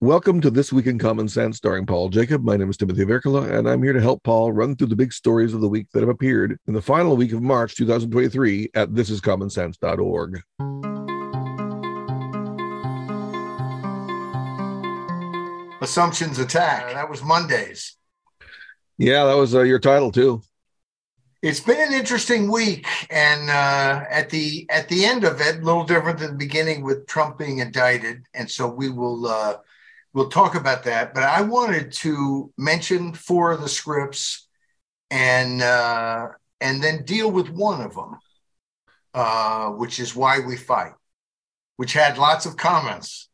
Welcome to This Week in Common Sense, starring Paul Jacob. My name is Timothy Virkkala, and I'm here to help Paul run through the big stories of the week that have appeared in the final week of March 2023 at thisiscommonsense.org. Assumptions Attack. That was Mondays. Yeah, that was uh, your title too. It's been an interesting week, and uh, at the at the end of it, a little different than the beginning with Trump being indicted, and so we will uh, we'll talk about that. But I wanted to mention four of the scripts, and uh, and then deal with one of them, uh, which is why we fight, which had lots of comments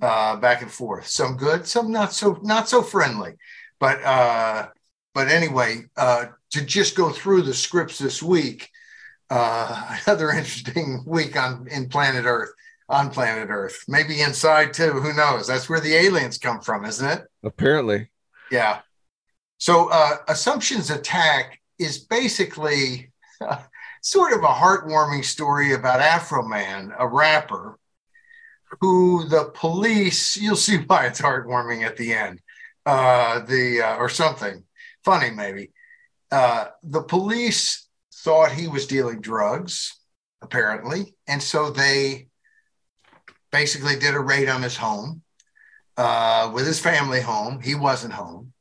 uh, back and forth. Some good, some not so not so friendly, but uh, but anyway, uh, to just go through the scripts this week, uh, another interesting week on in planet Earth, on planet Earth, maybe inside too. Who knows? That's where the aliens come from, isn't it? Apparently. Yeah. So, uh, Assumptions Attack is basically uh, sort of a heartwarming story about Afroman, a rapper, who the police. You'll see why it's heartwarming at the end. Uh, the uh, or something funny, maybe. Uh, the police thought he was dealing drugs, apparently, and so they basically did a raid on his home uh, with his family home. He wasn't home,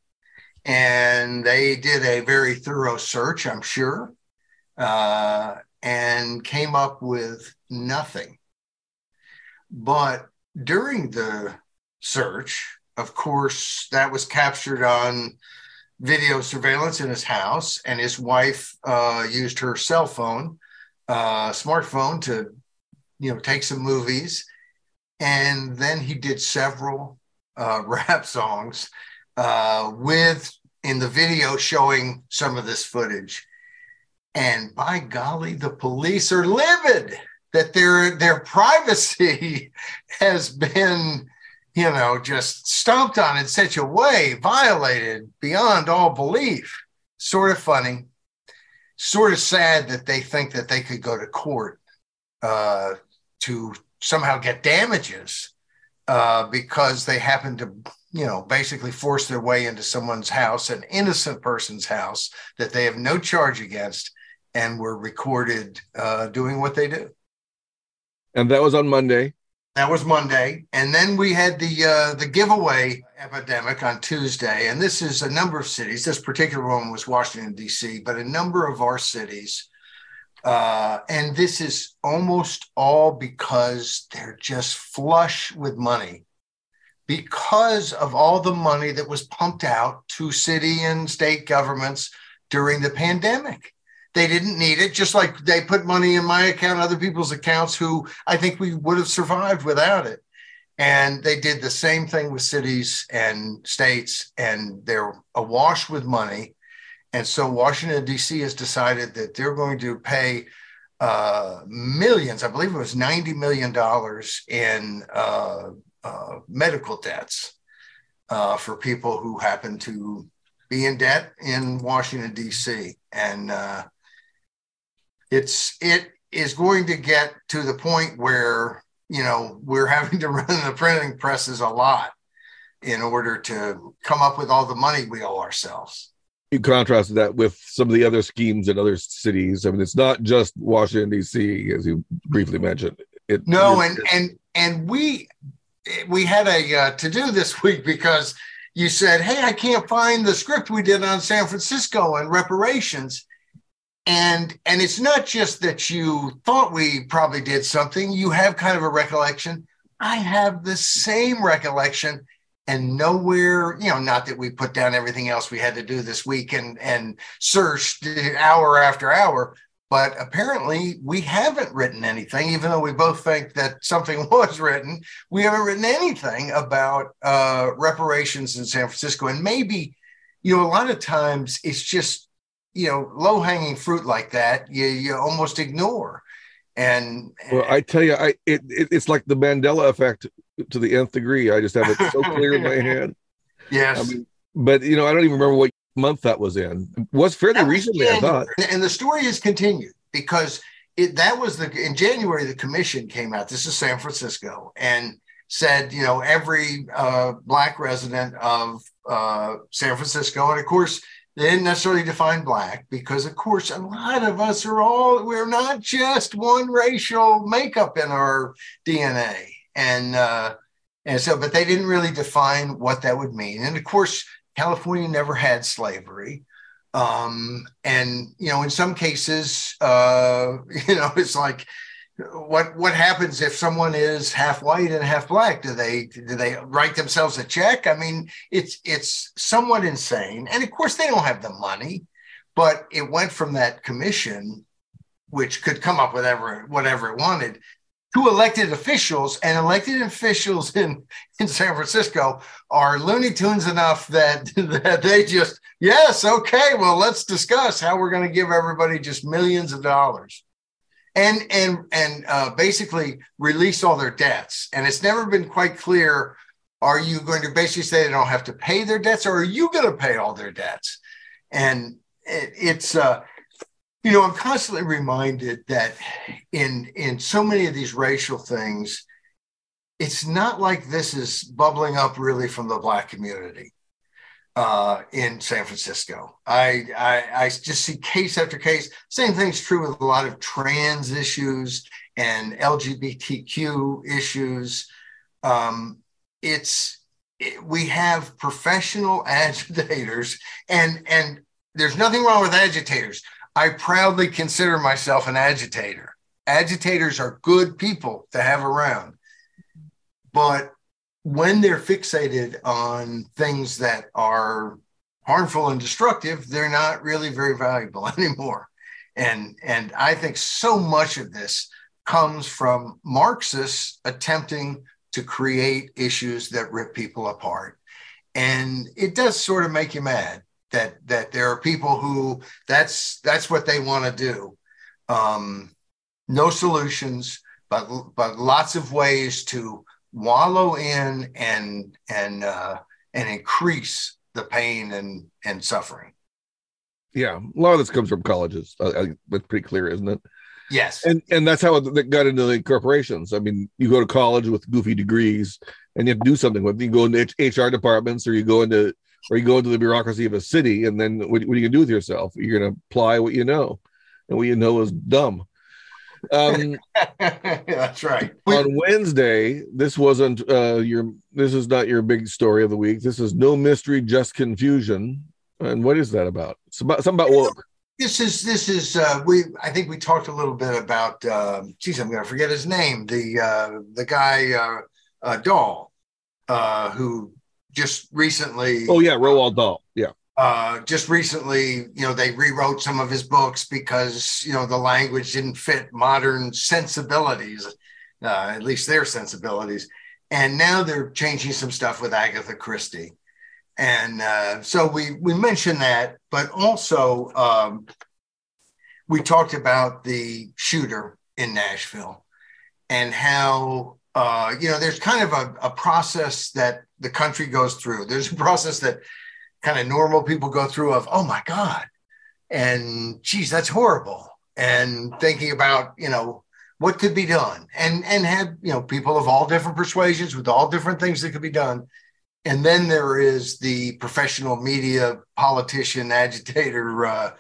and they did a very thorough search, I'm sure, uh, and came up with nothing. But during the search, of course, that was captured on video surveillance in his house, and his wife uh, used her cell phone, uh, smartphone, to you know take some movies, and then he did several uh, rap songs uh, with in the video showing some of this footage. And by golly, the police are livid that their their privacy has been you know, just stomped on in such a way, violated beyond all belief. Sort of funny, sort of sad that they think that they could go to court uh, to somehow get damages uh, because they happen to, you know, basically force their way into someone's house, an innocent person's house that they have no charge against, and were recorded uh, doing what they do. And that was on Monday. That was Monday, and then we had the uh, the giveaway epidemic on Tuesday, and this is a number of cities. This particular one was Washington D.C., but a number of our cities, uh, and this is almost all because they're just flush with money, because of all the money that was pumped out to city and state governments during the pandemic they didn't need it, just like they put money in my account, other people's accounts who I think we would have survived without it. And they did the same thing with cities and states, and they're awash with money. And so Washington, D.C. has decided that they're going to pay uh, millions, I believe it was $90 million in uh, uh, medical debts uh, for people who happen to be in debt in Washington, D.C. And uh, it's it is going to get to the point where you know we're having to run the printing presses a lot in order to come up with all the money we owe ourselves. You contrasted that with some of the other schemes in other cities. I mean, it's not just Washington D.C. as you briefly mentioned. It, no, and and and we we had a uh, to do this week because you said, "Hey, I can't find the script we did on San Francisco and reparations." and and it's not just that you thought we probably did something you have kind of a recollection i have the same recollection and nowhere you know not that we put down everything else we had to do this week and and searched hour after hour but apparently we haven't written anything even though we both think that something was written. We haven't written anything about uh, reparations in san francisco. And maybe you know a lot of times it's just you know low hanging fruit like that you you almost ignore. And well i tell you i it, it, it's like the mandela effect to the nth degree. I just have it so clear in my head yes. I mean, but you know i don't even remember what month that was in. It was fairly was recently January. i thought. and the story has continued because it that was the in january the commission came out. This is san francisco and said, you know, every uh, black resident of uh, San Francisco, and of course, they didn't necessarily define black because, of course, a lot of us are all we're not just one racial makeup in our DNA, and uh, and so, but they didn't really define what that would mean. And of course, California never had slavery. Um, and you know, in some cases, uh, you know, it's like what what happens if someone is half white and half black do they do they write themselves a check i mean it's it's somewhat insane and of course they don't have the money but it went from that commission which could come up with whatever whatever it wanted to elected officials and elected officials in in san francisco are looney tunes enough that that they just yes okay well let's discuss how we're going to give everybody just millions of dollars and and and uh, basically release all their debts. And it's never been quite clear: Are you going to basically say they don't have to pay their debts, or are you going to pay all their debts? And it, it's uh, you know I'm constantly reminded that in in so many of these racial things, it's not like this is bubbling up really from the black community uh, in San Francisco. I, I, I just see case after case. Same thing's true with a lot of trans issues and LGBTQ issues. Um, it's it, we have professional agitators, and and there's nothing wrong with agitators. I proudly consider myself an agitator. Agitators are good people to have around, but when they're fixated on things that are harmful and destructive, they're not really very valuable anymore. And, and I think so much of this comes from Marxists attempting to create issues that rip people apart. And it does sort of make you mad that that there are people who that's that's what they want to do. Um, no solutions, but but lots of ways to wallow in and and uh, and increase the pain and and suffering. Yeah, a lot of this comes from colleges. Uh, that's pretty clear, isn't it? Yes, and and that's how it got into the corporations. I mean, you go to college with goofy degrees, and you have to do something with. It. You go into HR departments, or you go into or you go into the bureaucracy of a city, and then what, what are you gonna do with yourself? You're gonna apply what you know, and what you know is dumb. Um, That's right. On Wednesday, this wasn't uh, your. This is not your big story of the week. This is no mystery, just confusion. And what is that about? It's about something about woke. This is this is uh, we. I think we talked a little bit about. Uh, geez, I'm going to forget his name. The uh, the guy uh, uh, Dahl, uh, who just recently. Oh yeah, Roald Dahl. Yeah uh, just recently, you know, they rewrote some of his books because you know the language didn't fit modern sensibilities, uh, at least their sensibilities. And now they're changing some stuff with Agatha Christie, and uh, so we we mentioned that, but also um, we talked about the shooter in Nashville and how uh, you know there's kind of a, a process that the country goes through. There's a process that kind of normal people go through of, oh my God, and geez, that's horrible. And thinking about, you know, what could be done and and have you know people of all different persuasions with all different things that could be done and then there is the professional media politician agitator uh,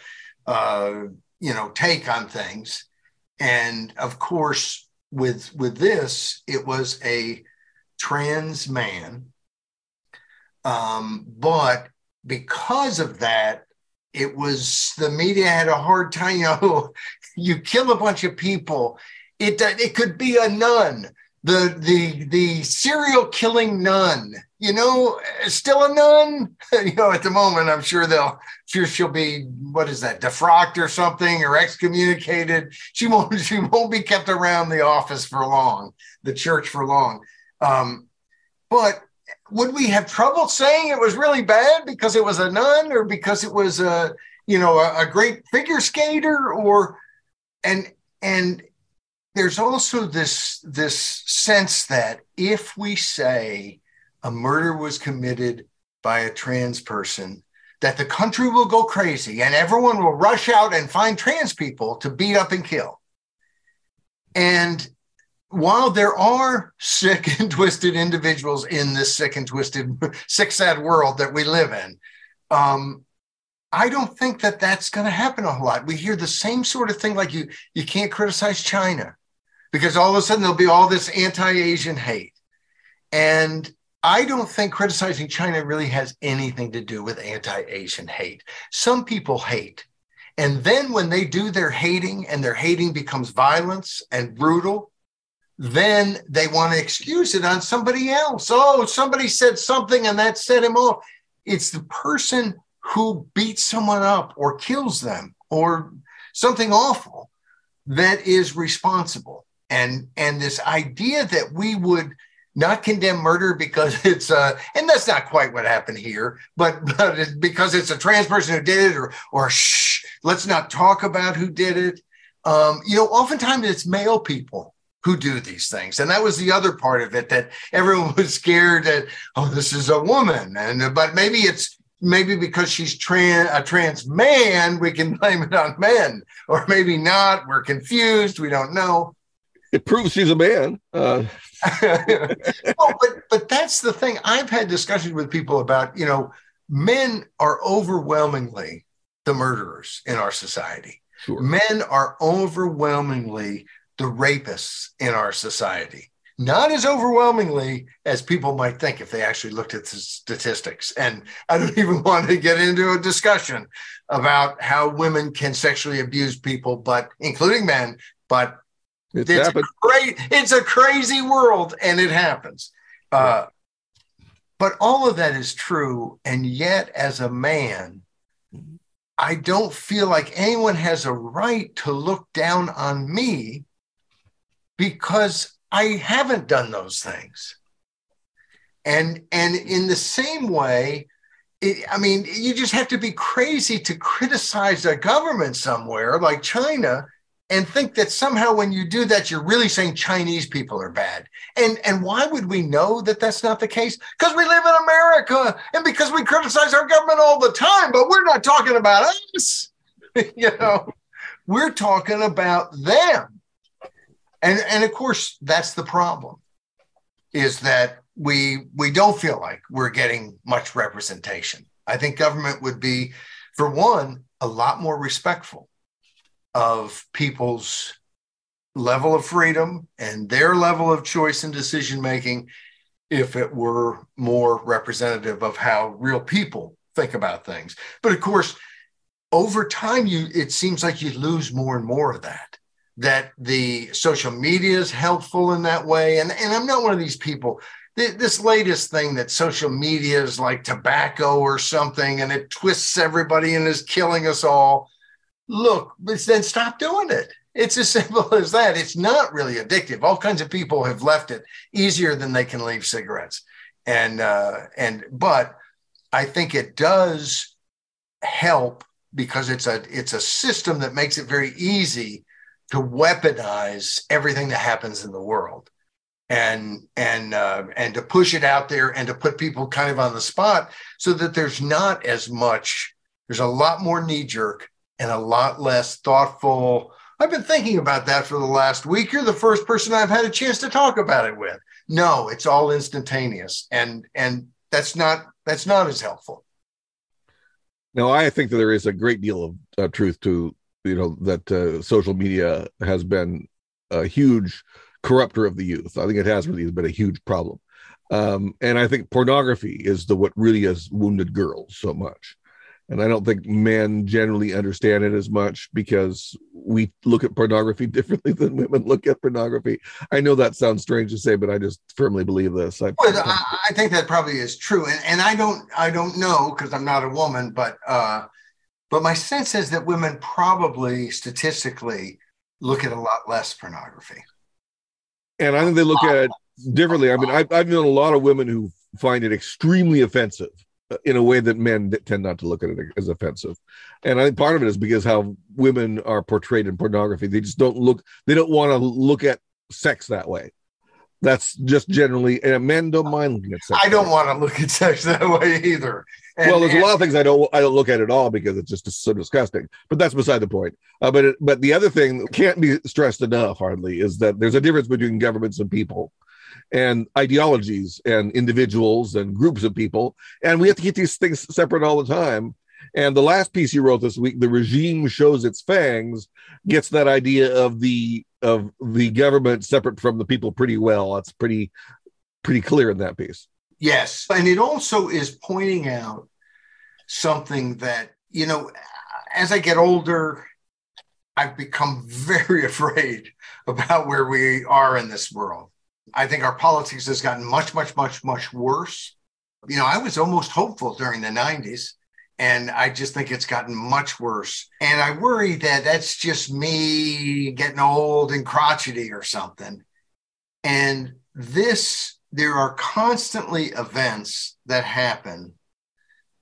uh, you know take on things and of course with with this it was a trans man um, but because of that, it was the media had a hard time. You know, you kill a bunch of people. It it could be a nun, the the the serial killing nun. You know, still a nun. You know, at the moment, I'm sure they'll sure she'll be what is that defrocked or something or excommunicated. She won't she won't be kept around the office for long, the church for long. Um, but would we have trouble saying it was really bad because it was a nun or because it was a you know a, a great figure skater or and and there's also this this sense that if we say a murder was committed by a trans person that the country will go crazy and everyone will rush out and find trans people to beat up and kill and while there are sick and twisted individuals in this sick and twisted, sick, sad world that we live in, um, I don't think that that's going to happen a whole lot. We hear the same sort of thing, like you you can't criticize China because all of a sudden there'll be all this anti-Asian hate, and I don't think criticizing China really has anything to do with anti-Asian hate. Some people hate, and then when they do their hating and their hating becomes violence and brutal, then they want to excuse it on somebody else. Oh, somebody said something and that set him off. It's the person who beats someone up or kills them or something awful that is responsible and and this idea that we would not condemn murder because it's uh and that's not quite what happened here but but because it's a trans person who did it or or shh let's not talk about who did it um you know oftentimes it's male people who do these things and that was the other part of it that everyone was scared that oh this is a woman and but maybe it's maybe because she's trans a trans man, we can blame it on men, or maybe not. We're confused. We don't know. It proves she's a man. Uh. well, but but that's the thing. I've had discussions with people about you know men are overwhelmingly the murderers in our society. Sure. Men are overwhelmingly the rapists in our society not as overwhelmingly as people might think if they actually looked at the statistics. And I don't even want to get into a discussion about how women can sexually abuse people, but including men. But it's, it's great. It's a crazy world, and it happens. Uh, but all of that is true, and yet, as a man, I don't feel like anyone has a right to look down on me because I haven't done those things. And and in the same way, it, I mean, you just have to be crazy to criticize a government somewhere like China and think that somehow when you do that you're really saying Chinese people are bad. And and why would we know that that's not the case? Because we live in America and because we criticize our government all the time, but we're not talking about us. you know, we're talking about them and and of course that's the problem is that we we don't feel like we're getting much representation i think government would be for one a lot more respectful of people's level of freedom and their level of choice and decision making if it were more representative of how real people think about things but of course over time you it seems like you lose more and more of that that the social media is helpful in that way. And, and I'm not one of these people. This latest thing that social media is like tobacco or something and it twists everybody and is killing us all. Look, then stop doing it. It's as simple as that. It's not really addictive. All kinds of people have left it easier than they can leave cigarettes. And uh, and but I think it does help because it's a it's a system that makes it very easy to weaponize everything that happens in the world and and uh, and to push it out there and to put people kind of on the spot so that there's not as much there's a lot more knee jerk and a lot less thoughtful. I've been thinking about that for the last week. You're the first person i've had a chance to talk about it with. No it's all instantaneous and and that's not that's not as helpful. Now i think that there is a great deal of uh, truth to you know that uh, social media has been a huge corrupter of the youth. I think it has really been a huge problem, um, and I think pornography is the what really has wounded girls so much. And I don't think men generally understand it as much because we look at pornography differently than women look at pornography. I know that sounds strange to say, but I just firmly believe this. I, well, I, I think that probably is true, and, and I don't I don't know because I'm not a woman, but uh, but my sense is that women probably statistically look at a lot less pornography. And I think they look at it differently. I mean, I've, I've known a lot of women who find it extremely offensive in a way that men tend not to look at it as offensive. And I think part of it is because how women are portrayed in pornography. They just don't look, they don't want to look at sex that way. That's just generally, and men don't mind looking at sex. I don't want to look at sex that way either. And, well, there's and, a lot of things I don't I don't look at at all because it's just so disgusting. But that's beside the point. Uh, but it, but the other thing that can't be stressed enough hardly is that there's a difference between governments and people, and ideologies and individuals and groups of people, and we have to keep these things separate all the time. And the last piece you wrote this week, the regime shows its fangs, gets that idea of the of the government separate from the people pretty well. That's pretty pretty clear in that piece. Yes. And it also is pointing out something that, you know, as I get older, I've become very afraid about where we are in this world. I think our politics has gotten much, much, much, much worse. You know, I was almost hopeful during the 90s, and I just think it's gotten much worse. And I worry that that's just me getting old and crotchety or something. And this there are constantly events that happen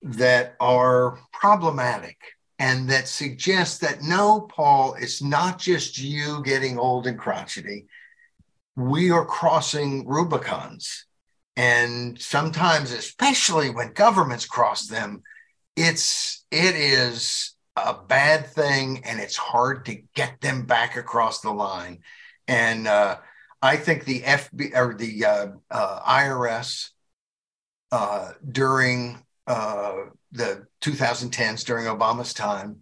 that are problematic and that suggest that no, Paul, it's not just you getting old and crotchety. We are crossing Rubicons. And sometimes, especially when governments cross them, it's it is a bad thing and it's hard to get them back across the line. And uh, I think the FB or the uh, uh, IRS uh, during uh, the 2010s, during Obama's time,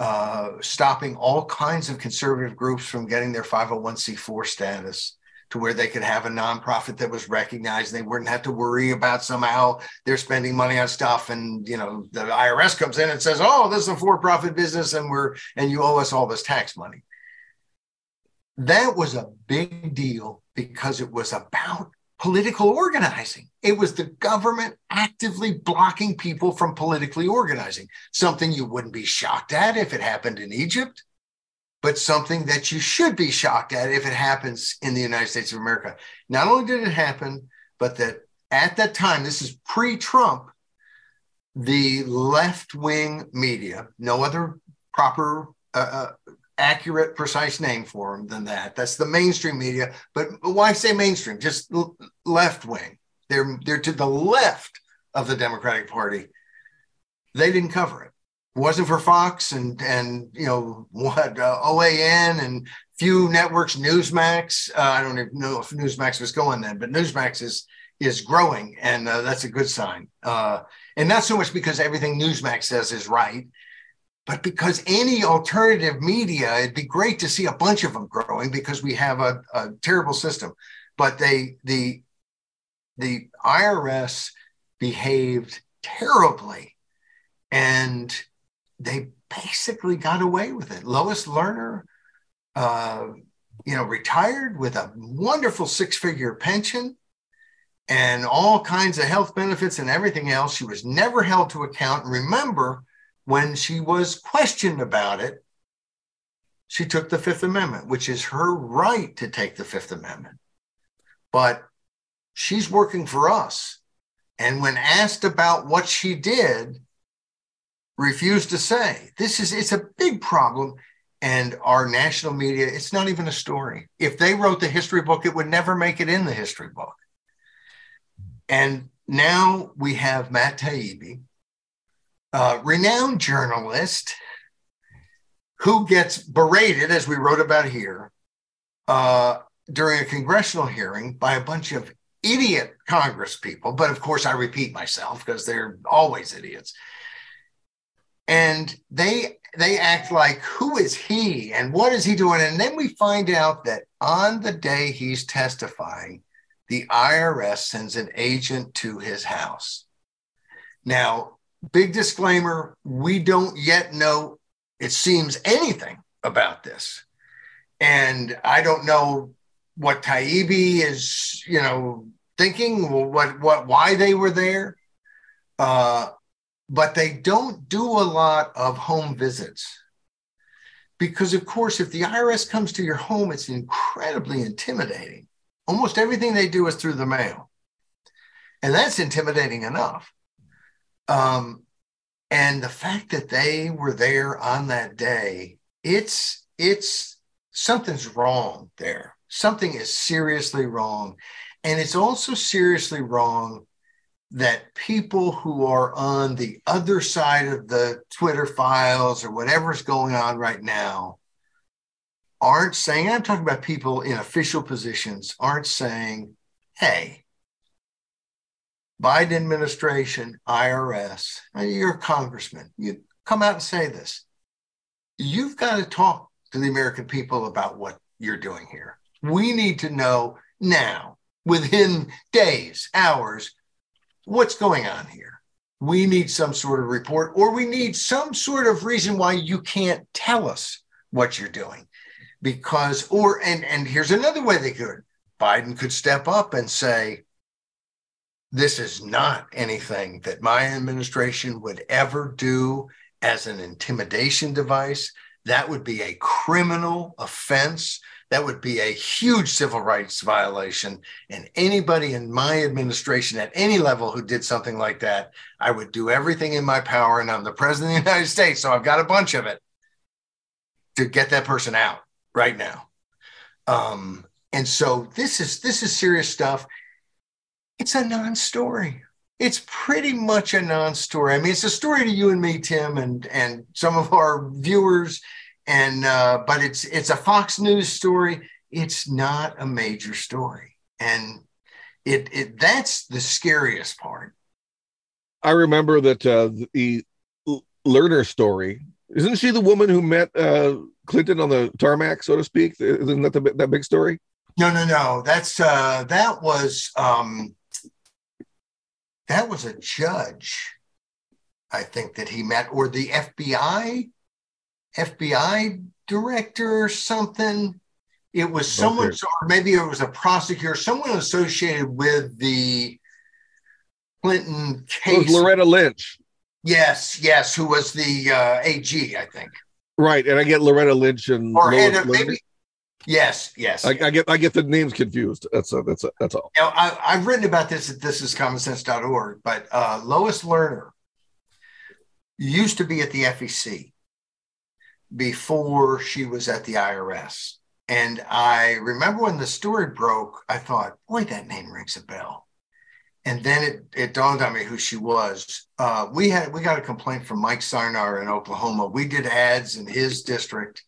uh, stopping all kinds of conservative groups from getting their 501c4 status to where they could have a nonprofit that was recognized. They wouldn't have to worry about somehow they're spending money on stuff, and you know the IRS comes in and says, "Oh, this is a for-profit business, and we're and you owe us all this tax money." That was a big deal because it was about political organizing. It was the government actively blocking people from politically organizing, something you wouldn't be shocked at if it happened in Egypt, but something that you should be shocked at if it happens in the United States of America. Not only did it happen, but that at that time, this is pre Trump, the left wing media, no other proper uh, uh accurate, precise name for them than that. That's the mainstream media. But why say mainstream? Just left wing. They're they're to the left of the Democratic Party. They didn't cover it. Wasn't for Fox and and you know what uh, OAN and few networks. Newsmax. Uh, I don't even know if Newsmax was going then, but Newsmax is is growing, and uh, that's a good sign. Uh, and not so much because everything Newsmax says is right, but because any alternative media, it'd be great to see a bunch of them growing because we have a, a terrible system. But they the the IRS behaved terribly, and they basically got away with it. Lois Lerner, uh, you know, retired with a wonderful six-figure pension and all kinds of health benefits and everything else. She was never held to account. Remember when she was questioned about it, she took the Fifth Amendment, which is her right to take the Fifth Amendment. But she's working for us. And when asked about what she did, refused to say. This is it's a big problem. And our national media, it's not even a story. If they wrote the history book, it would never make it in the history book. And now we have Matt Taibbi, uh, renowned journalist who gets berated, as we wrote about here, uh, during a congressional hearing by a bunch of idiot Congress people. But of course, I repeat myself because they're always idiots. And they they act like who is he and what is he doing? And then we find out that on the day he's testifying, the IRS sends an agent to his house. Now, big disclaimer we don't yet know, it seems, anything about this. And I don't know what Taibbi is, you know, thinking, what, what, why they were there. Uh, but they don't do a lot of home visits. Because, of course, if the IRS comes to your home, it's incredibly intimidating. Almost everything they do is through the mail. And that's intimidating enough. Um, and the fact that they were there on that day, it's it's something's wrong there. Something is seriously wrong. And it's also seriously wrong that people who are on the other side of the Twitter files or whatever's going on right now aren't saying, I'm talking about people in official positions, aren't saying, hey, Biden administration, IRS, you're a congressman, you come out and say this. You've got to talk to the American people about what you're doing here. We need to know now, within days, hours, what's going on here. We need some sort of report, or we need some sort of reason why you can't tell us what you're doing. Because, or, and, and here's another way they could Biden could step up and say, this is not anything that my administration would ever do as an intimidation device. That would be a criminal offense. That would be a huge civil rights violation. And anybody in my administration at any level who did something like that, I would do everything in my power. And I'm the president of the United States, so I've got a bunch of it to get that person out right now. Um, and so this is this is serious stuff. It's a non-story. It's pretty much a non-story. I mean, it's a story to you and me, Tim, and and some of our viewers. And uh, but it's it's a Fox News story. It's not a major story, and it it that's the scariest part. I remember that uh, the Lerner story. Isn't she the woman who met uh, Clinton on the tarmac, so to speak? Isn't that the, that big story? No, no, no. That's uh, that was um, that was a judge, I think that he met, or the FBI, FBI director or something. It was someone, okay. or maybe it was a prosecutor, someone associated with the Clinton case. Loretta Lynch. Yes, yes, who was the uh, AG, I think. Right, and I get Loretta Lynch and or Lois maybe Yes, yes. I, I, get I get the names confused. That's a, that's a, that's all. Know, I, have written about this at thisiscommonsense.org, but uh, Lois Lerner used to be at the FEC before she was at the IRS. And I remember when the story broke, I thought, boy, that name rings a bell. And then it, it dawned on me who she was. Uh, we had we got a complaint from Mike Synar in Oklahoma. We did ads in his district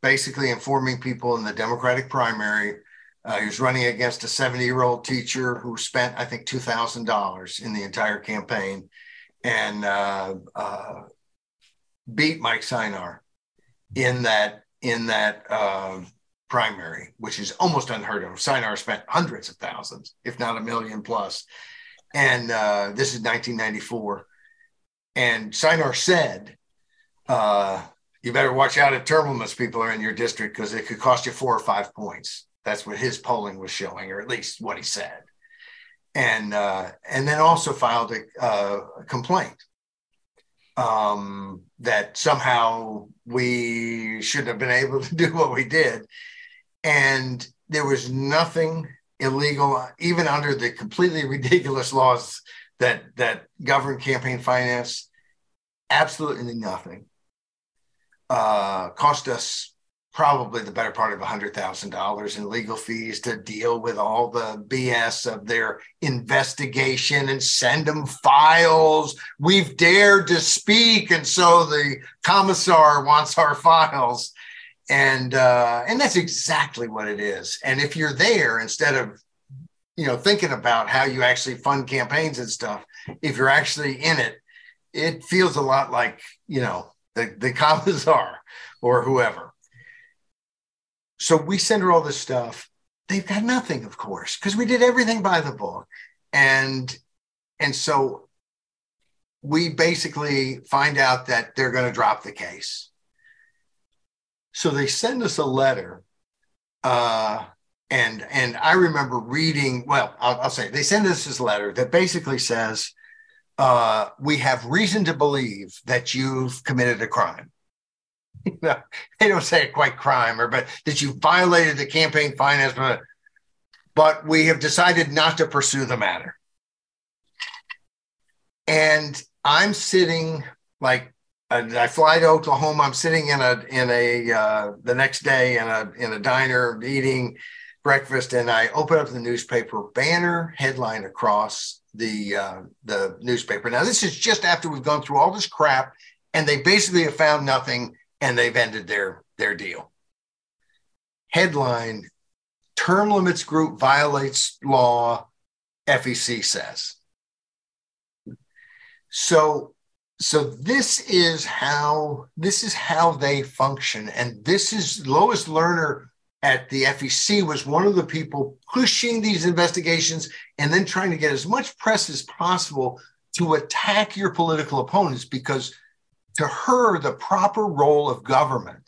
basically informing people in the Democratic primary. Uh, he was running against a 70 year old teacher who spent, I think, $2,000 in the entire campaign and uh, uh, beat Mike Synar in that in that uh, primary, which is almost unheard of. Synar spent hundreds of thousands, if not a million plus. And uh, this is 1994. And Synar said, uh, you better watch out if term limits people are in your district because it could cost you four or five points. That's what his polling was showing, or at least what he said. And uh, and then also filed a, uh, a complaint um, that somehow we shouldn't have been able to do what we did. And there was nothing illegal, even under the completely ridiculous laws that that govern campaign finance. Absolutely nothing uh, cost us probably the better part of $100,000 in legal fees to deal with all the BS of their investigation and send them files. We've dared to speak. And so the commissar wants our files. And, uh, and that's exactly what it is. And if you're there, instead of, you know, thinking about how you actually fund campaigns and stuff, if you're actually in it, it feels a lot like, you know, the, the commissar or whoever. So we send her all this stuff. They've got nothing, of course, because we did everything by the book. And and so we basically find out that they're going to drop the case. So they send us a letter. Uh, and and I remember reading, well, I'll, I'll say they send us this letter that basically says, uh, we have reason to believe that you've committed a crime. They don't say it quite crime, or but that you violated the campaign finance, but, but we have decided not to pursue the matter. And I'm sitting like I fly to Oklahoma. I'm sitting in a in a uh, the next day in a in a diner eating breakfast, and I open up the newspaper banner headline across the uh, the newspaper. Now this is just after we've gone through all this crap, and they basically have found nothing, and they've ended their their deal. Headline: Term limits group violates law. FEC says. So so this is how this is how they function and this is lois lerner at the fec was one of the people pushing these investigations and then trying to get as much press as possible to attack your political opponents because to her the proper role of government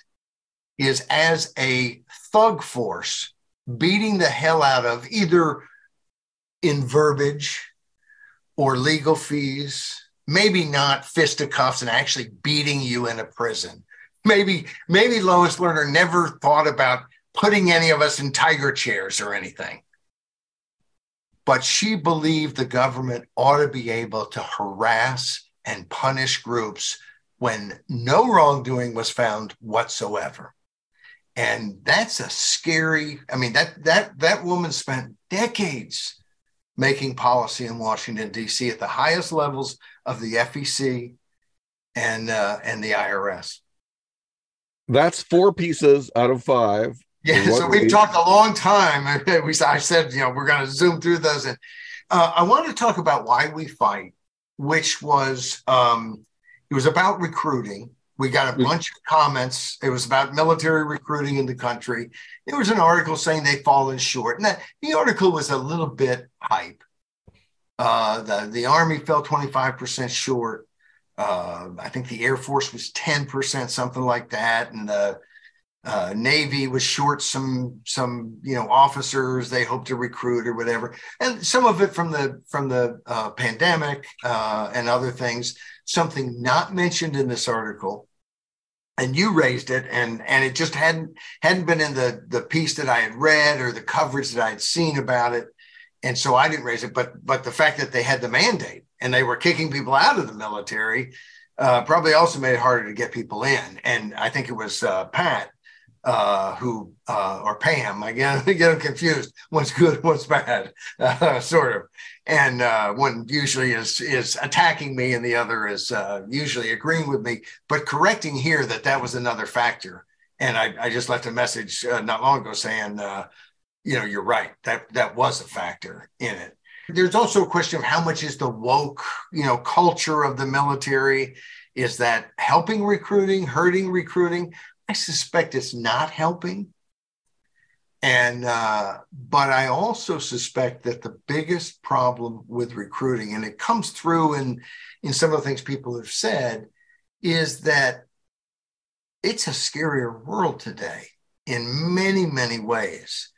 is as a thug force beating the hell out of either in verbiage or legal fees maybe not fisticuffs and actually beating you in a prison. Maybe, maybe Lois Lerner never thought about putting any of us in tiger chairs or anything. But she believed the government ought to be able to harass and punish groups when no wrongdoing was found whatsoever. And that's a scary, I mean, that that that woman spent decades making policy in Washington, D.C. at the highest levels of the FEC and uh, and the IRS. That's four pieces out of five. Yeah, so we've we... talked a long time. we I said you know we're going to zoom through those, and uh, I wanted to talk about why we fight, which was um, it was about recruiting. We got a mm. bunch of comments. It was about military recruiting in the country. There was an article saying they've fallen short, and that the article was a little bit hype. Uh, the, the Army fell 25% short. Uh, I think the Air Force was 10%, something like that. And the uh, Navy was short some some you know officers they hope to recruit or whatever, and some of it from the from the uh, pandemic uh, and other things. Something not mentioned in this article, and you raised it, and and it just hadn't hadn't been in the the piece that I had read or the coverage that I had seen about it and so I didn't raise it. But but the fact that they had the mandate and they were kicking people out of the military uh, probably also made it harder to get people in. And I think it was uh, Pat uh, who uh, or Pam. I get, I get them confused. What's good, what's bad, uh, sort of. And uh, one usually is is attacking me, and the other is uh, usually agreeing with me, but correcting here that that was another factor. And I, I just left a message not long ago saying uh, you know, you're right. That that was a factor in it. There's also a question of how much is the woke, you know, culture of the military. Is that helping recruiting, hurting recruiting? I suspect it's not helping. And uh, but I also suspect that the biggest problem with recruiting, and it comes through in in some of the things people have said, is that it's a scarier world today in many many ways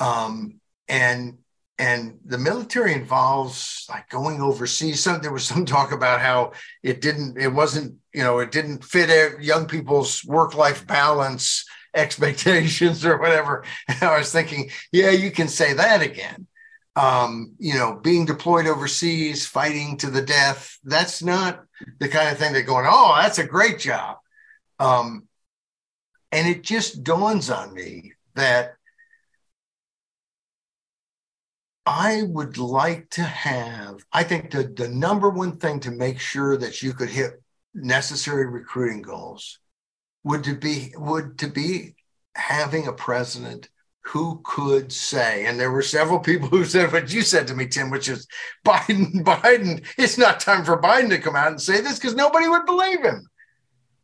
um, and and the military involves like going overseas. So there was some talk about how it didn't, it wasn't, you know, it didn't fit young people's work life balance expectations or whatever. And I was thinking, yeah, you can say that again. Um, you know, being deployed overseas, fighting to the death, that's not the kind of thing that going, oh, that's a great job. Um, and it just dawns on me that I would like to have, I think the, the number one thing to make sure that you could hit necessary recruiting goals would to be would to be having a president who could say, and there were several people who said what you said to me, Tim, which is Biden, Biden, it's not time for Biden to come out and say this because nobody would believe him.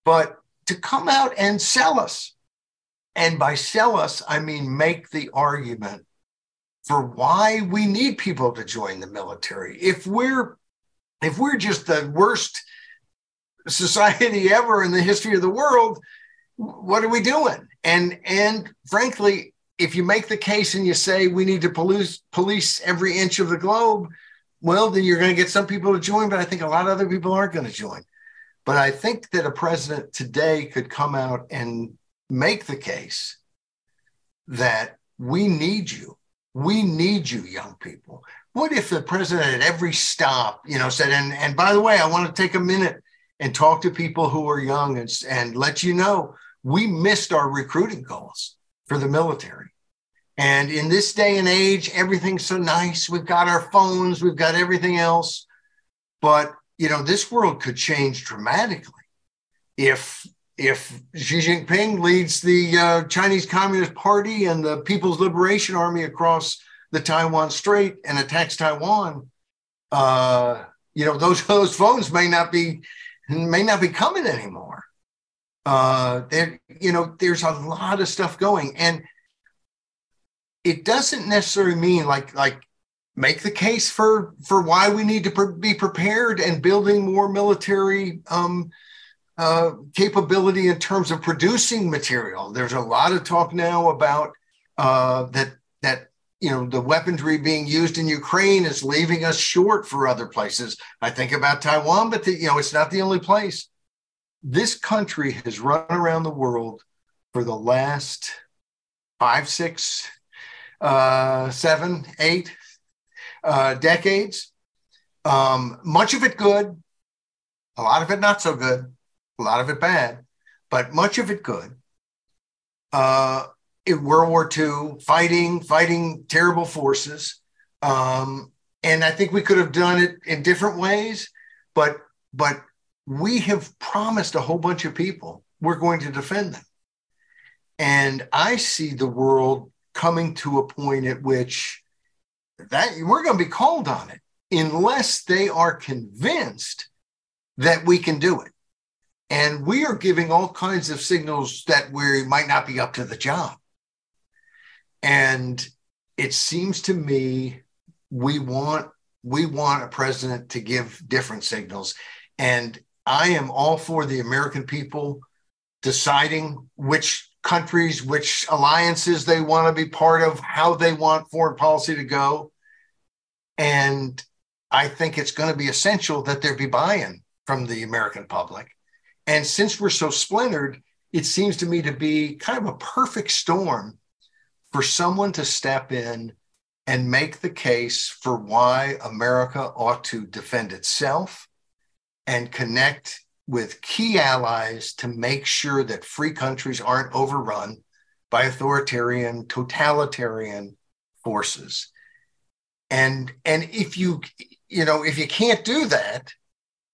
But to come out and sell us. And by sell us, I mean make the argument for why we need people to join the military. If we're if we're just the worst society ever in the history of the world, what are we doing? And and frankly, if you make the case and you say we need to police police every inch of the globe, well, then you're going to get some people to join, but I think a lot of other people aren't going to join. But I think that a president today could come out and make the case that we need you we need you, young people. What if the president at every stop, you know, said, and, and by the way, I want to take a minute and talk to people who are young and, and let you know we missed our recruiting goals for the military. And in this day and age, everything's so nice. We've got our phones, we've got everything else. But, you know, this world could change dramatically if if Xi Jinping leads the uh, Chinese Communist Party and the People's Liberation Army across the Taiwan Strait and attacks Taiwan, uh, you know those those phones may not be may not be coming anymore. Uh, there, you know, there's a lot of stuff going, and it doesn't necessarily mean like like make the case for for why we need to pre- be prepared and building more military um, uh, capability in terms of producing material. There's a lot of talk now about uh, that that you know the weaponry being used in Ukraine is leaving us short for other places. I think about Taiwan, but the, you know it's not the only place. This country has run around the world for the last five, six, uh, seven, eight uh, decades. Um, much of it good, a lot of it not so good a lot of it bad, but much of it good. Uh, in World War II, fighting, fighting terrible forces. Um, and I think we could have done it in different ways, but but we have promised a whole bunch of people we're going to defend them. And I see the world coming to a point at which that we're going to be called on it unless they are convinced that we can do it. And we are giving all kinds of signals that we might not be up to the job. And it seems to me we want we want a president to give different signals. And I am all for the American people deciding which countries, which alliances they want to be part of, how they want foreign policy to go. And I think it's going to be essential that there be buy in from the American public. And since we're so splintered, it seems to me to be kind of a perfect storm for someone to step in and make the case for why America ought to defend itself and connect with key allies to make sure that free countries aren't overrun by authoritarian, totalitarian forces. And and if you you know if you can't do that,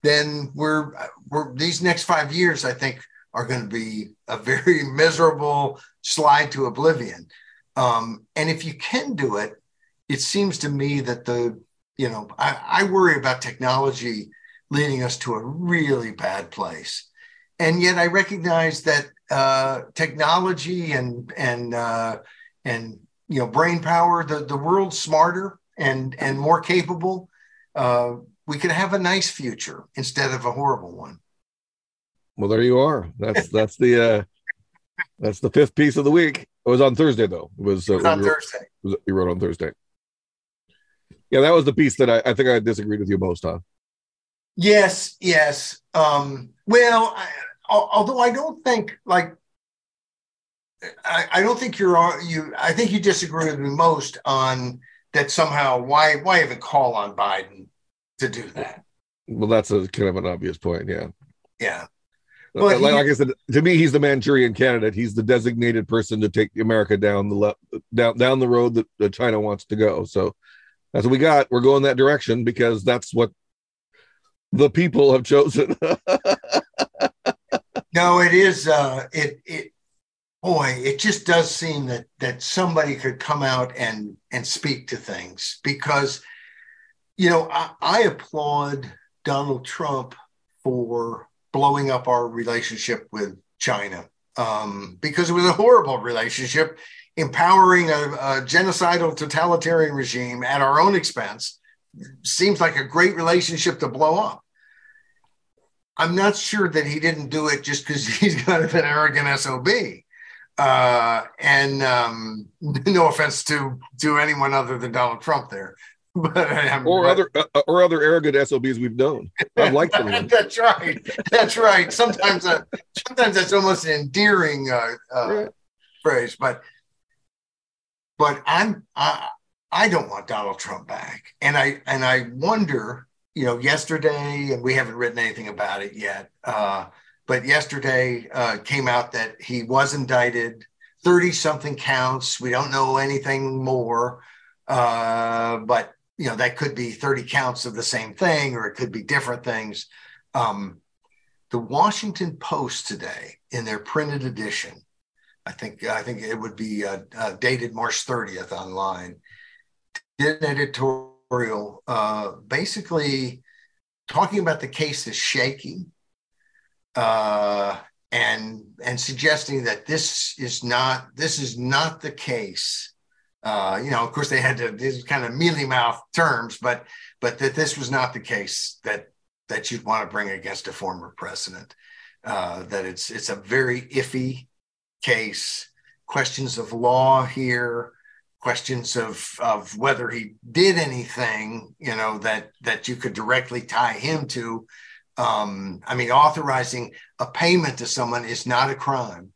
then we're we're these next five years, I think, are going to be a very miserable slide to oblivion. Um, and if you can do it, it seems to me that the you know I, I worry about technology leading us to a really bad place, and yet I recognize that uh, technology and and uh, and you know brain power, the the world's smarter and and more capable. Uh, we could have a nice future instead of a horrible one. Well, there you are. That's that's the uh that's the fifth piece of the week. It was on Thursday though. It was, uh, it was on Thursday. Was, you wrote on Thursday. Yeah, that was the piece that I, I think I disagreed with you most on. Yes, yes. Um, well, I, although I don't think like I, I don't think you're you. I think you disagree with me most on that somehow. Why why even call on Biden to do that. Well, that's a kind of an obvious point. Yeah. Yeah. But like, like, I said, to me, he's the Manchurian candidate. He's the designated person to take America down the le- down down the road that, that China wants to go. So that's what we got. We're going that direction because that's what the people have chosen. no, it is. Uh, it it boy, it just does seem that that somebody could come out and and speak to things because you know, I, I applaud Donald Trump for blowing up our relationship with China um, because it was a horrible relationship, empowering a, a, genocidal totalitarian regime at our own expense. Seems like a great relationship to blow up. I'm not sure that he didn't do it just because he's kind of an arrogant SOB. Uh, and um, no offense to to anyone other than Donald Trump there, but or but, other uh, or other arrogant SOBs we've known. I've liked them. that's right. That's right. Sometimes uh, sometimes that's almost an endearing uh, uh, right. phrase, but but I'm I I don't want Donald Trump back, and I and I wonder you know, yesterday, and we haven't written anything about it yet, uh, but yesterday uh, came out that he was indicted, 30 something counts. We don't know anything more, uh, but, you know, that could be 30 counts of the same thing, or it could be different things. Um, the Washington Post today, in their printed edition, I think I think it would be uh, uh, dated March 30th online. Did an editorial uh, basically talking about the case is shaky uh, and and suggesting that this is not this is not the case. Uh, you know, of course, they had to these kind of mealy mouth terms, but but that this was not the case that that you'd want to bring against a former president. Uh, that it's it's a very iffy case, questions of law here, questions of of whether he did anything, you know, that that you could directly tie him to. Um, I mean, authorizing a payment to someone is not a crime,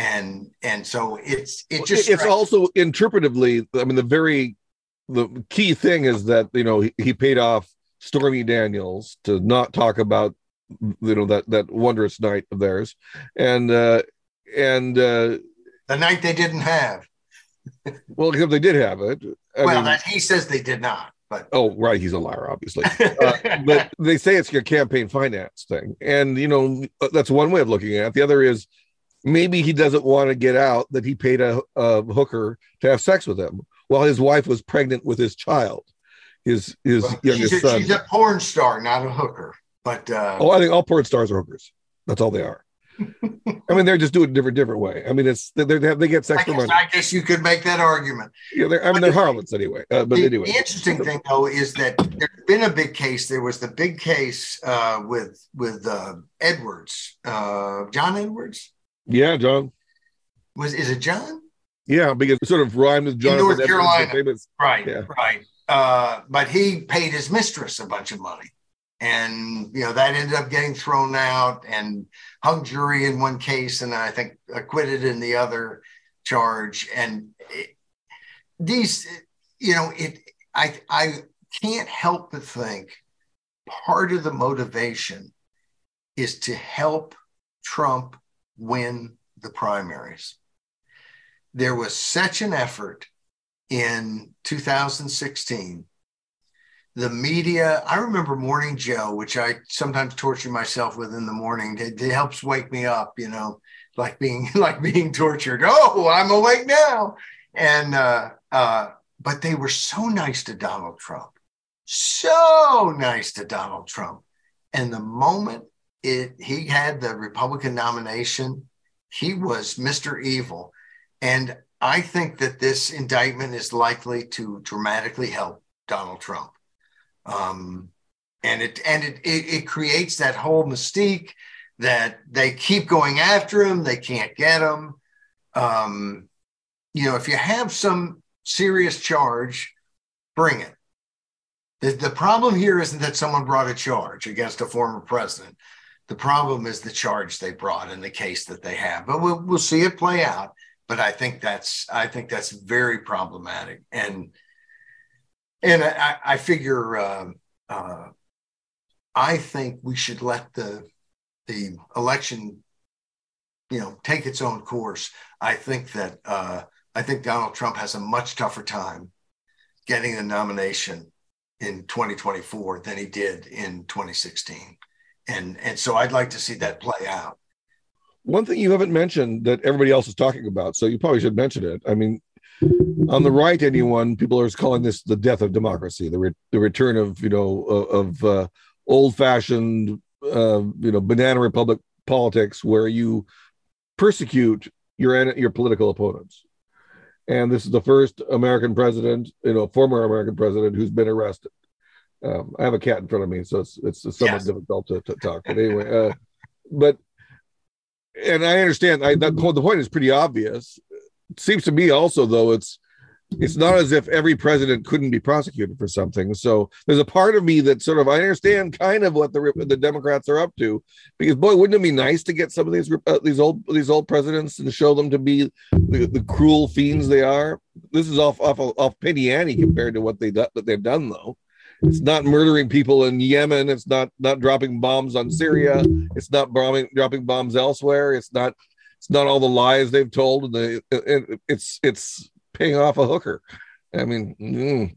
and and so it's it just it's also interpretively. I mean, the very the key thing is that you know he, he paid off Stormy Daniels to not talk about you know that that wondrous night of theirs, and uh, and uh, the night they didn't have. well, because they did have it. I well, mean, that, he says they did not. But oh, right, he's a liar, obviously. uh, but they say it's a campaign finance thing, and you know that's one way of looking at it. The other is maybe he doesn't want to get out that he paid a, a hooker to have sex with him while his wife was pregnant with his child, his his well, youngest she's a, son. She's a porn star, not a hooker. But uh, oh, I think all porn stars are hookers. That's all they are. I mean, they're just doing it a different, different way. I mean, it's they they, they get sex for money. I guess you could make that argument. Yeah, I mean, they're harlots anyway. Uh, but the, anyway, the interesting thing though is that there's been a big case. There was the big case uh, with with uh, Edwards, uh, John Edwards. Yeah, John. Was is it John? Yeah, because it sort of rhymed with John. In North Carolina, right? Yeah. Right. Uh, but he paid his mistress a bunch of money and you know that ended up getting thrown out and hung jury in one case and i think acquitted in the other charge and it, these you know it i i can't help but think part of the motivation is to help trump win the primaries there was such an effort in 2016 the media. I remember Morning Joe, which I sometimes torture myself with in the morning. It, it, helps wake me up, you know, like being like being tortured. Oh, I'm awake now. And uh, uh, but they were so nice to Donald Trump, so nice to Donald Trump. And the moment it he had the Republican nomination, he was Mr. Evil. And I think that this indictment is likely to dramatically help Donald Trump. Um, and it and it, it, it creates that whole mystique that they keep going after him, they can't get him. Um, you know, if you have some serious charge, bring it. The, the problem here isn't that someone brought a charge against a former president. The problem is the charge they brought in the case that they have. But we'll, we'll see it play out. But I think that's I think that's very problematic. And and I, I figure uh, uh, I think we should let the the election, you know, take its own course. I think that uh, I think Donald Trump has a much tougher time getting the nomination in 2024 than he did in 2016, and and so I'd like to see that play out. One thing you haven't mentioned that everybody else is talking about, so you probably should mention it. I mean, on the right, anyone people are calling this the death of democracy, the re- the return of you know of uh, old fashioned uh, you know banana republic politics where you persecute your your political opponents. And this is the first American president, you know, former American president who's been arrested. Um, I have a cat in front of me, so it's it's somewhat yes. difficult to, to, talk. But anyway, uh, but and I understand. I that, the point is pretty obvious seems to me also though it's it's not as if every president couldn't be prosecuted for something. So there's a part of me that sort of I understand kind of what the the Democrats are up to, because boy, wouldn't it be nice to get some of these uh, these old these old presidents and show them to be the, the cruel fiends they are. This is off off off penny ante compared to what they that they've done though, it's not murdering people in Yemen. It's not not dropping bombs on Syria. It's not bombing dropping bombs elsewhere. It's not it's not all the lies they've told. And the it, it's it's paying off a hooker. I mean, mm.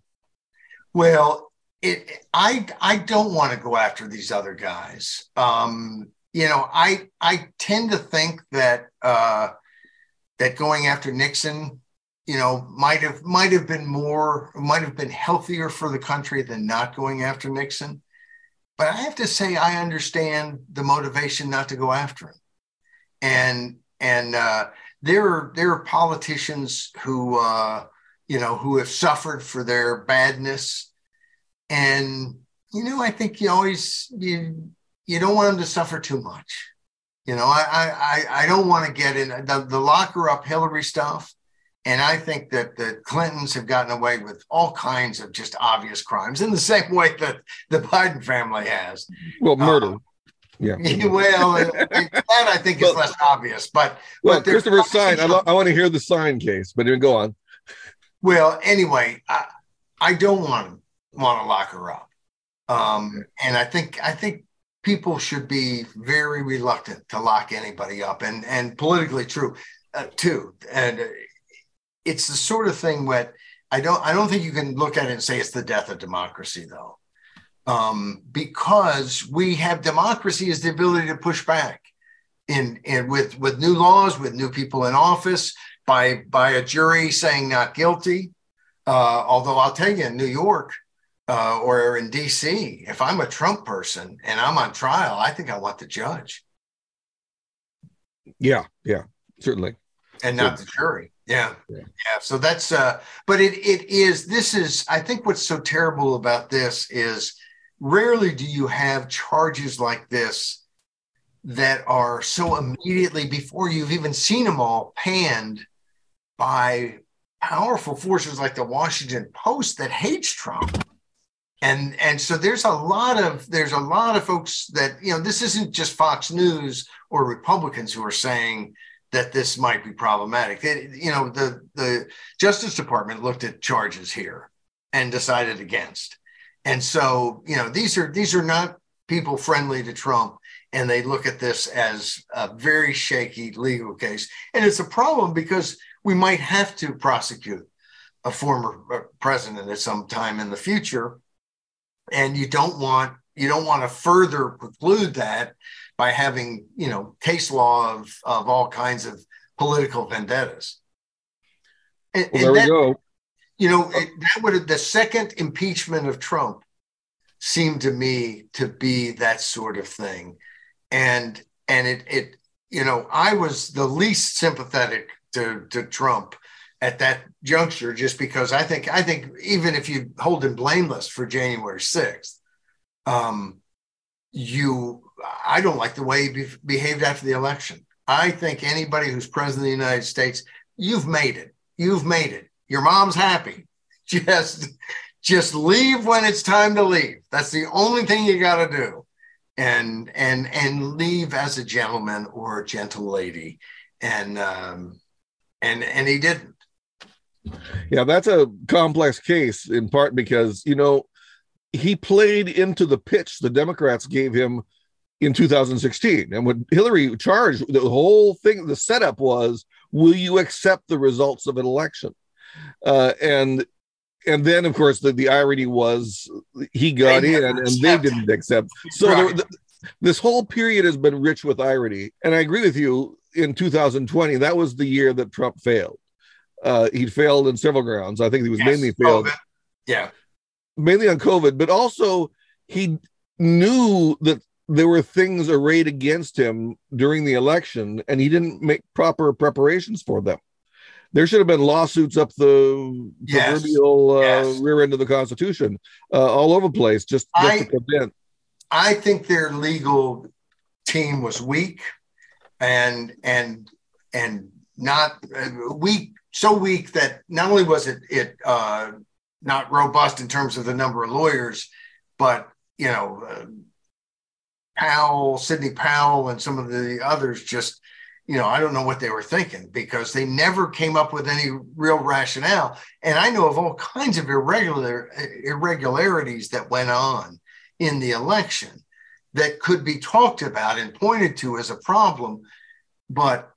well, it I I don't want to go after these other guys. Um, you know, I I tend to think that uh, that going after Nixon you know, might have might have been more, might have been healthier for the country than not going after Nixon. But I have to say, I understand the motivation not to go after him, and and uh, there are there are politicians who uh, you know who have suffered for their badness, and you know I think you always you you don't want them to suffer too much. You know, I I I don't want to get in the, the locker up Hillary stuff and I think that the Clintons have gotten away with all kinds of just obvious crimes in the same way that the Biden family has. Well, murder. Um, yeah. well, that I think is less obvious, but well, but Christopher Sign. I, lo- I want to hear the sign case, but even go on. Well, anyway, I, I don't want want to lock her up, um, and I think I think people should be very reluctant to lock anybody up, and and politically true uh, too. And it's the sort of thing where I don't I don't think you can look at it and say it's the death of democracy though. Um, because we have democracy is the ability to push back in, in with with new laws, with new people in office, by by a jury saying not guilty. Uh, although I'll tell you, in New York uh, or in D.C., if I'm a Trump person and I'm on trial, I think I want the judge. Yeah, yeah, certainly, and not the jury. Yeah. yeah. So that's uh but it it is this is I think what's so terrible about this is rarely do you have charges like this that are so immediately before you've even seen them all panned by powerful forces like the Washington Post that hates Trump. And and so there's a lot of there's a lot of folks that you know this isn't just Fox News or Republicans who are saying that this might be problematic. They, you know, the the Justice Department looked at charges here and decided against. And so, you know, these are these are not people friendly to Trump, and they look at this as a very shaky legal case. And it's a problem because we might have to prosecute a former uh, president at some time in the future, and you don't want you don't want to further preclude that by having you know case law of of all kinds of political vendettas. And, well, there that, we go. You know it, that would have the second impeachment of Trump seemed to me to be that sort of thing, and and it it you know I was the least sympathetic to to Trump at that juncture just because I think I think even if you hold him blameless for January 6th, um, you I don't like the way he be- behaved after the election. I think anybody who's president of the United States, you've made it. You've made it. Your mom's happy. Just just leave when it's time to leave. That's the only thing you got to do. And and and leave as a gentleman or a gentle lady. And um and and he didn't. Yeah, that's a complex case in part because, you know, he played into the pitch the Democrats gave him in 2016. And when Hillary charged, the whole thing, the setup was, will you accept the results of an election? Uh, and and then, of course, the, the irony was he got in and they didn't accept. So right. the, this whole period has been rich with irony. And I agree with you. In 2020, that was the year that Trump failed. Uh, he failed in several grounds. I think he was yes. mainly failed. COVID. Yeah mainly on COVID, but also he knew that there were things arrayed against him during the election, and he didn't make proper preparations for them. There should have been lawsuits up the yes. proverbial uh, yes. rear end of the Constitution, uh, all over the place, just, just I, to prevent. I think their legal team was weak, and and and not uh, weak, so weak that not only was it it uh, not robust in terms of the number of lawyers, but you know, uh, Powell, Sidney Powell, and some of the others just you know, I don't know what they were thinking because they never came up with any real rationale. And I know of all kinds of irregular irregularities that went on in the election that could be talked about and pointed to as a problem, but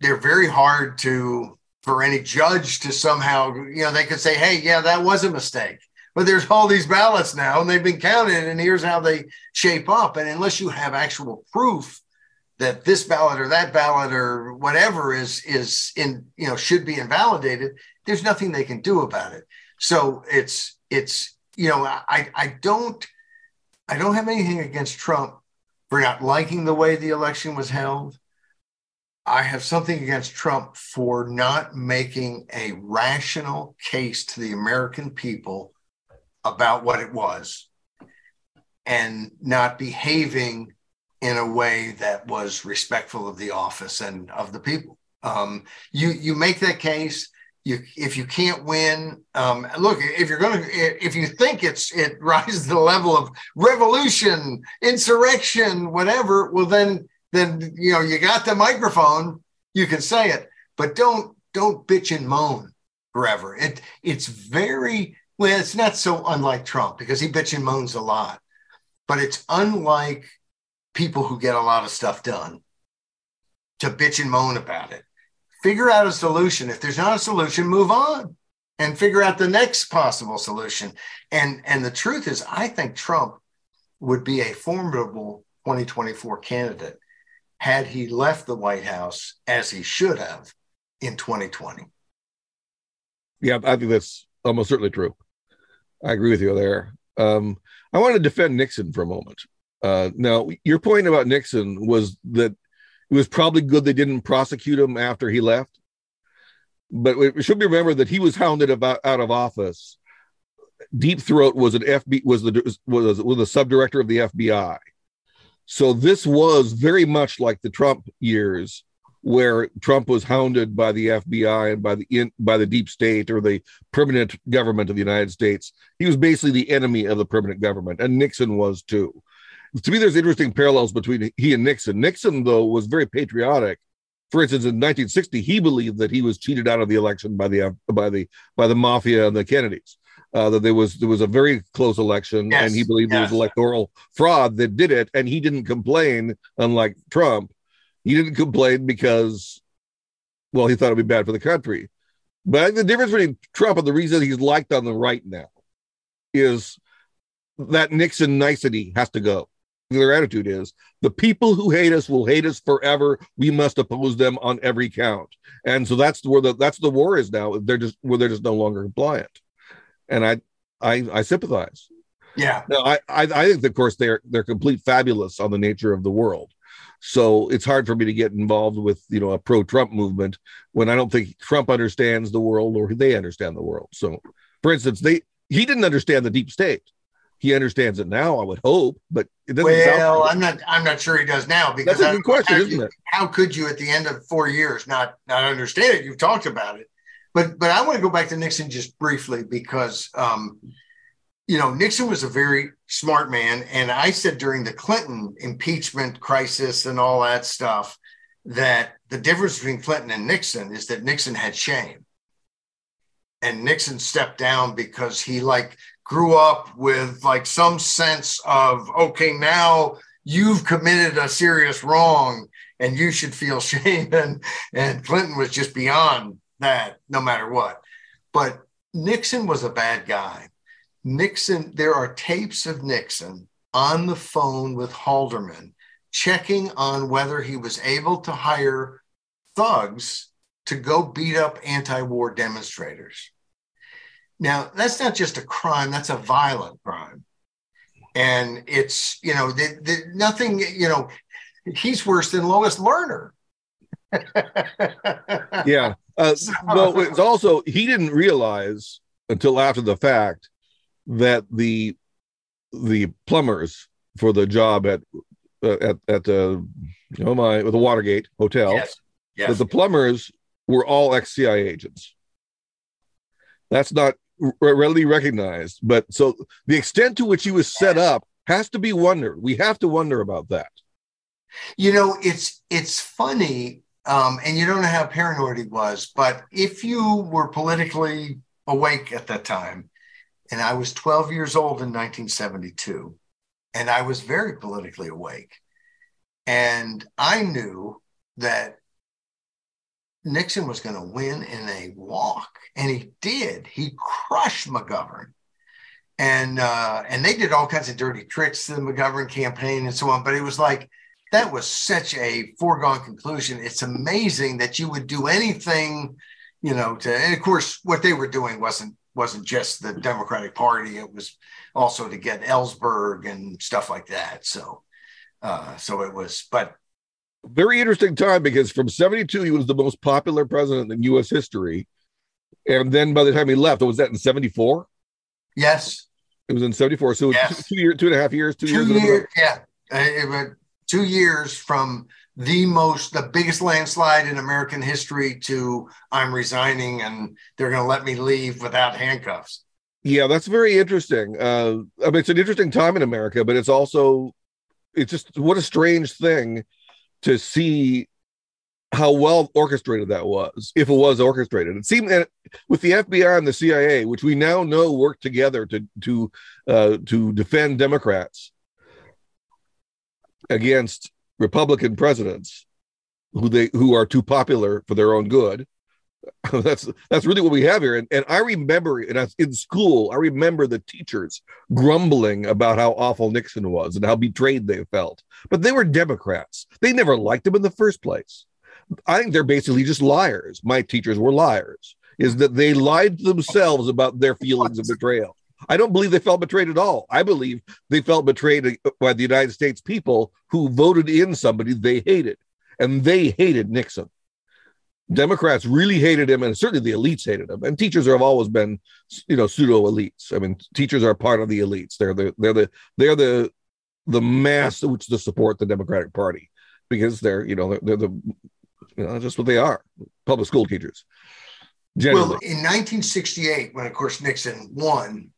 they're very hard to for any judge to somehow, you know, they could say, hey, yeah, that was a mistake. But there's all these ballots now and they've been counted, and here's how they shape up. And unless you have actual proof that this ballot or that ballot or whatever is is in you know should be invalidated there's nothing they can do about it so it's it's you know i i don't i don't have anything against trump for not liking the way the election was held i have something against trump for not making a rational case to the american people about what it was and not behaving in a way that was respectful of the office and of the people. Um, you you make that case. You if you can't win, um, look if you're going to if you think it's it rises to the level of revolution, insurrection, whatever. Well, then then you know you got the microphone. You can say it, but don't don't bitch and moan forever. It it's very well. It's not so unlike Trump because he bitch and moans a lot, but it's unlike people who get a lot of stuff done to bitch and moan about it. Figure out a solution. If there's not a solution, move on and figure out the next possible solution. And and the truth is, I think Trump would be a formidable 2024 candidate had he left the White House as he should have in 2020. Yeah, I think that's almost certainly true. I agree with you there. Um, I want to defend Nixon for a moment. Uh, now, your point about Nixon was that it was probably good they didn't prosecute him after he left. But it should be remembered that he was hounded about out of office. Deep Throat was an FB was the was was the subdirector of the FBI. So this was very much like the Trump years, where Trump was hounded by the FBI and by the in, by the deep state or the permanent government of the United States. He was basically the enemy of the permanent government, and Nixon was too to me, there's interesting parallels between he and Nixon. Nixon, though, was very patriotic. For instance, in 1960, he believed that he was cheated out of the election by the by the by the mafia and the Kennedys. Uh, that there was there was a very close election, yes, and he believed yes. there was electoral fraud that did it, and he didn't complain. Unlike Trump, he didn't complain because, well, he thought it'd be bad for the country. But the difference between Trump and the reason he's liked on the right now is that Nixon nicety has to go their attitude is the people who hate us will hate us forever. We must oppose them on every count. And so that's where the that's the war is now. They're just where they're just no longer compliant. And I I I sympathize. Yeah. No, I, I I think of course they're they're complete fabulous on the nature of the world. So it's hard for me to get involved with you know a pro-Trump movement when I don't think Trump understands the world or they understand the world. So, for instance, they he didn't understand the deep state he understands it now. I would hope, but it doesn't. Well, I'm not. I'm not sure he does now because that's a good question, how, isn't it? How could you, at the end of four years, not not understand it? You've talked about it, but but I want to go back to Nixon just briefly because, um, you know, Nixon was a very smart man, and I said during the Clinton impeachment crisis and all that stuff that the difference between Clinton and Nixon is that Nixon had shame. And Nixon stepped down because he like grew up with like some sense of okay now you've committed a serious wrong and you should feel shame. And and Clinton was just beyond that no matter what but Nixon was a bad guy Nixon there are tapes of Nixon on the phone with Haldeman checking on whether he was able to hire thugs to go beat up anti-war demonstrators now, that's not just a crime, that's a violent crime. And it's, you know, the, the, nothing, you know, he's worse than Lois Lerner. Yeah. Uh, well, it's also, he didn't realize until after the fact that the the plumbers for the job at uh, at at uh, oh my the Watergate Hotel yes. Yes. that the plumbers were all ex CIA agents. That's not readily recognized. But so the extent to which he was set up has to be wondered. We have to wonder about that. You know, it's it's funny Um, and you don't know how paranoid he was. But if you were politically awake at that time, and I was 12 years old in 1972, and I was very politically awake. And I knew that Nixon was going to win in a walk, and he did. He crushed McGovern, and uh, and they did all kinds of dirty tricks to the McGovern campaign and so on. But it was like that was such a foregone conclusion. It's amazing that you would do anything, you know. To and of course, what they were doing wasn't wasn't just the Democratic Party; it was also to get Ellsberg and stuff like that. So, uh, so it was, but very interesting time because from 72 he was the most popular president in us history and then by the time he left was that in 74 yes it was in 74 so yes. two, two years two and a half years two, two years, years yeah it, two years from the most the biggest landslide in american history to i'm resigning and they're going to let me leave without handcuffs yeah that's very interesting uh i mean it's an interesting time in america but it's also it's just what a strange thing to see how well orchestrated that was, if it was orchestrated. It seemed that with the FBI and the CIA, which we now know work together to to uh, to defend Democrats against Republican presidents who they who are too popular for their own good, that's that's really what we have here. And, and I remember, and I, in school, I remember the teachers grumbling about how awful Nixon was and how betrayed they felt. But they were Democrats. They never liked him in the first place. I think they're basically just liars. My teachers were liars. Is that they lied to themselves about their feelings of betrayal. I don't believe they felt betrayed at all. I believe they felt betrayed uh, by the United States people who voted in somebody they hated, and they hated Nixon. Democrats really hated him, and certainly the elites hated him. And teachers have always been, you know, pseudo elites. I mean, teachers are part of the elites. They're the they're the they're the the mass which to support the Democratic Party because they're you know they're, they're the you know just what they are public school teachers. Generally. Well, in 1968, when of course Nixon won,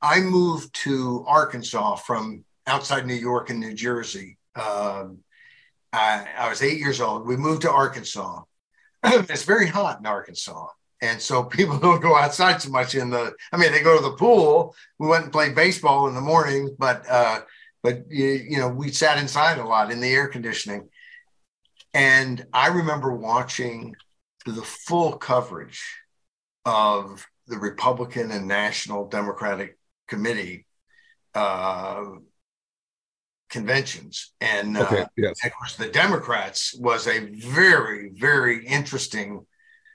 I moved to Arkansas from outside New York and New Jersey. Um, I, I was eight years old. We moved to Arkansas it's very hot in Arkansas. And so people don't go outside so much in the, I mean, they go to the pool. We went and played baseball in the morning, but, uh, but you, you know, we sat inside a lot in the air conditioning. And I remember watching the full coverage of the Republican and National Democratic Committee uh, conventions. And, okay, uh, yes. of course, the Democrats was a very, very interesting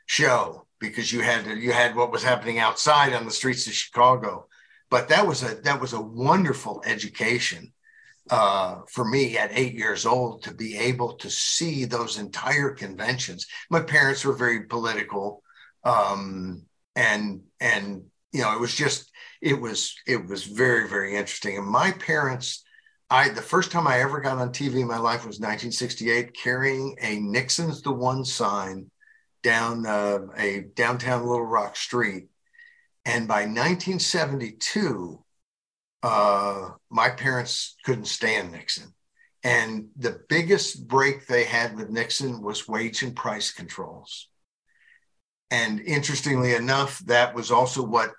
show because you had you had what was happening outside on the streets of Chicago. But that was a that was a wonderful education uh, for me at eight years old to be able to see those entire conventions. My parents were very political, um, and and you know it was just it was it was very very interesting. And my parents I the first time I ever got on TV in my life was 1968, carrying a Nixon's the one sign down uh, a downtown Little Rock street, and by 1972, uh, my parents couldn't stand Nixon, and the biggest break they had with Nixon was wage and price controls. And interestingly enough, that was also what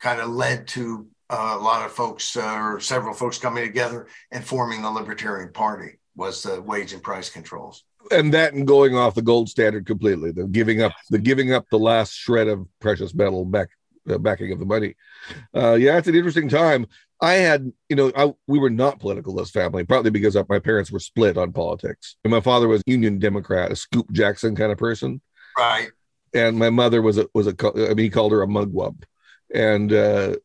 kind of led to uh, a lot of folks uh, or several folks coming together and forming the Libertarian Party was the wage and price controls. And that and going off the gold standard completely, the giving up the giving up the last shred of precious metal back uh, backing of the money. Uh, yeah, it's an interesting time. I had, you know, I, we were not political as family, partly because my parents were split on politics. And my father was Union Democrat, a Scoop Jackson kind of person, right? And my mother was a was a I mean, he called her a mugwump, and uh,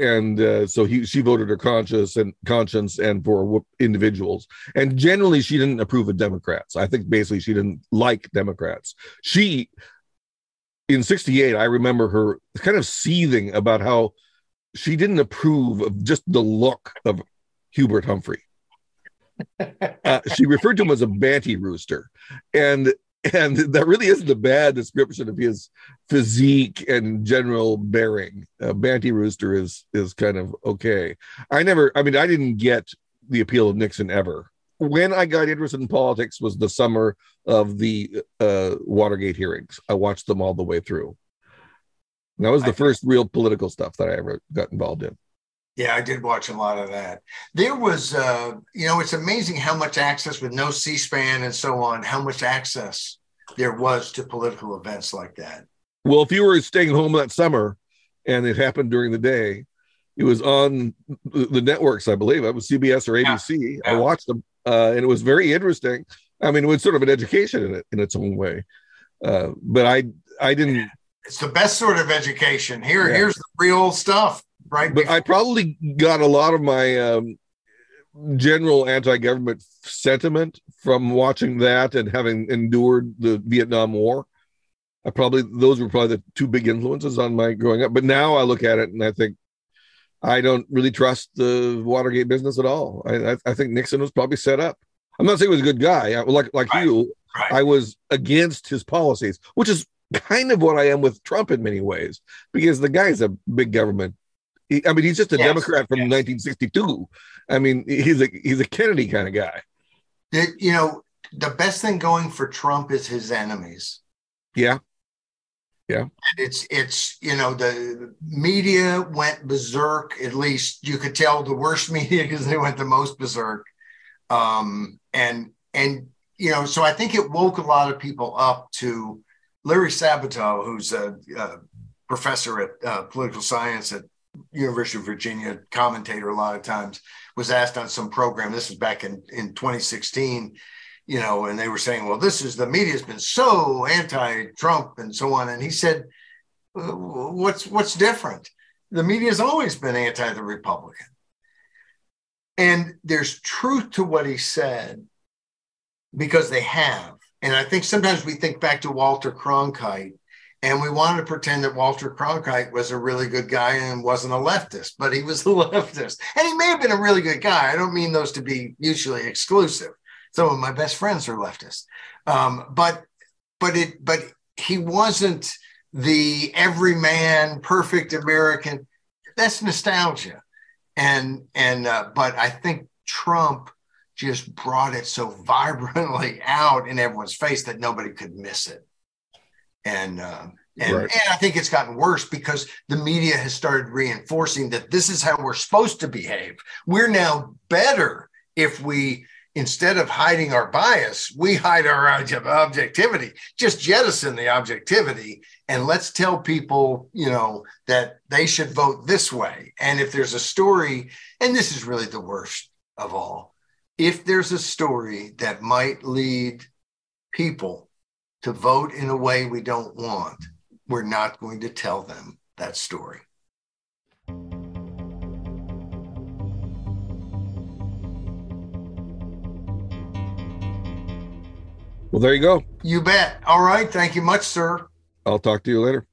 and uh, so he she voted her conscience and conscience and for individuals. And generally she didn't approve of democrats. I think basically she didn't like democrats. She in 68 i remember her kind of seething about how she didn't approve of just the look of hubert humphrey. Uh, she referred to him as a banty rooster. And and that really isn't a bad description of his physique and general bearing. Uh, Banty Rooster is is kind of okay. I never, I mean, I didn't get the appeal of Nixon ever. when I got interested in politics was the summer of the uh, Watergate hearings. I watched them all the way through. And that was the I, first real political stuff that I ever got involved in. Yeah, I did watch a lot of that. There was, uh, you know, it's amazing how much access with no C-SPAN and so on, how much access there was to political events like that. Well, if you were staying home that summer and it happened during the day, it was on the networks, I believe. It was CBS or ABC. Yeah. I watched them, uh, and it was very interesting. I mean, it was sort of an education in it in its own way. Uh, but I, I didn't. It's the best sort of education. Here, yeah. here's the real stuff, right? But I probably got a lot of my um, general anti-government sentiment from watching that and having endured the Vietnam War. I probably those were probably the two big influences on my growing up. But now I look at it and I think I don't really trust the Watergate business at all. I, I, I think Nixon was probably set up. I'm not saying he was a good guy. I, like like right. you, right. I was against his policies, which is kind of what I am with Trump in many ways, because the guy's a big government. He, I mean, he's just a yes. Democrat from yes. 1962. I mean, he's a he's a Kennedy kind of guy. It, you know, the best thing going for Trump is his enemies. Yeah. Yeah. And It's it's you know the media went berserk. At least you could tell the worst media because they went the most berserk. Um, and and you know, so I think it woke a lot of people up to Larry Sabato, who's a, a professor at uh, political science at University of Virginia, commentator a lot of times, was asked on some program. This was back in in 2016 you know, and they were saying, well, this is the media's been so anti-Trump and so on. And he said, uh, what's what's different? The media's always been anti the Republican. And there's truth to what he said because they have. And I think sometimes we think back to Walter Cronkite and we wanted to pretend that Walter Cronkite was a really good guy and wasn't a leftist, but he was a leftist. And he may have been a really good guy. I don't mean those to be mutually exclusive some of my best friends are leftists. Um, but but it but he wasn't the everyman perfect American. That's nostalgia, and and uh, but I think Trump just brought it so vibrantly out in everyone's face that nobody could miss it. And uh, and, right. and I think it's gotten worse because the media has started reinforcing that this is how we're supposed to behave. We're now better if we instead of hiding our bias, we hide our objectivity. Just jettison the objectivity and let's tell people, you know, that they should vote this way. And if there's a story, and this is really the worst of all, if there's a story that might lead people to vote in a way we don't want, we're not going to tell them that story. Well, there you go. You bet. All right. Thank you much, sir. I'll talk to you later.